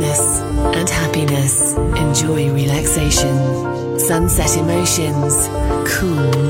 lightness and happiness. Enjoy relaxation. Sunset Emotions, cool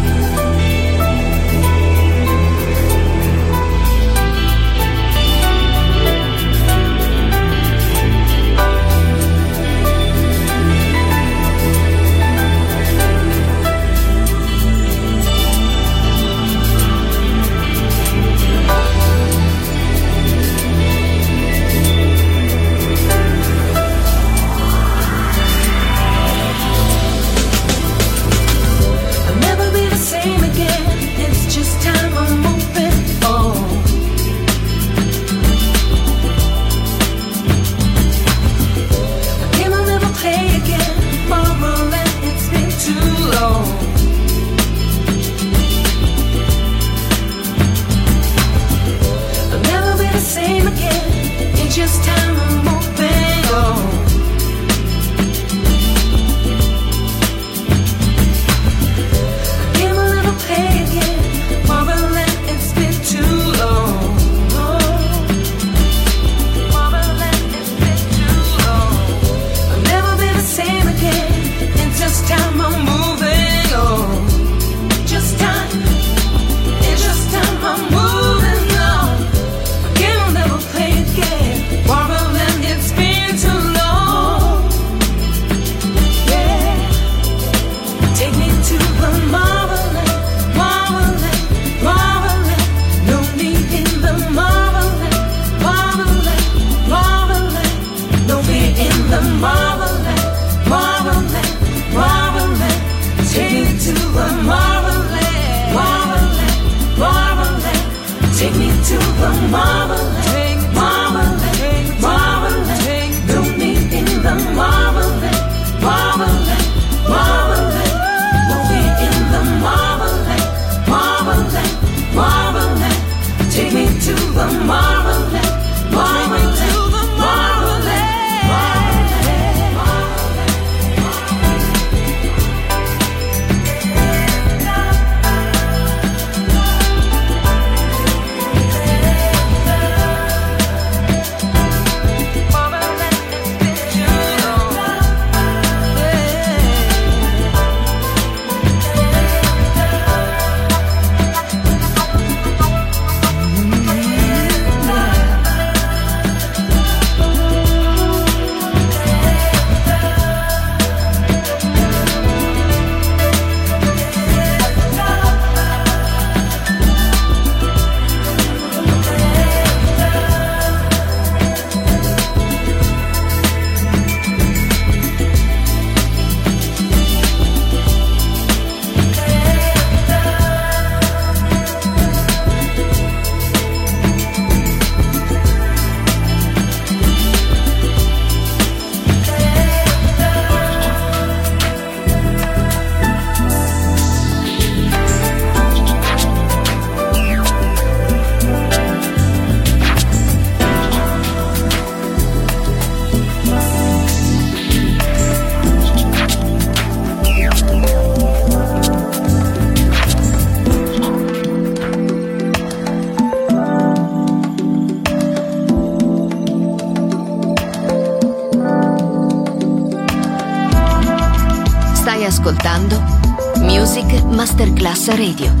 Radio,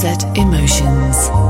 Sunset Emotions.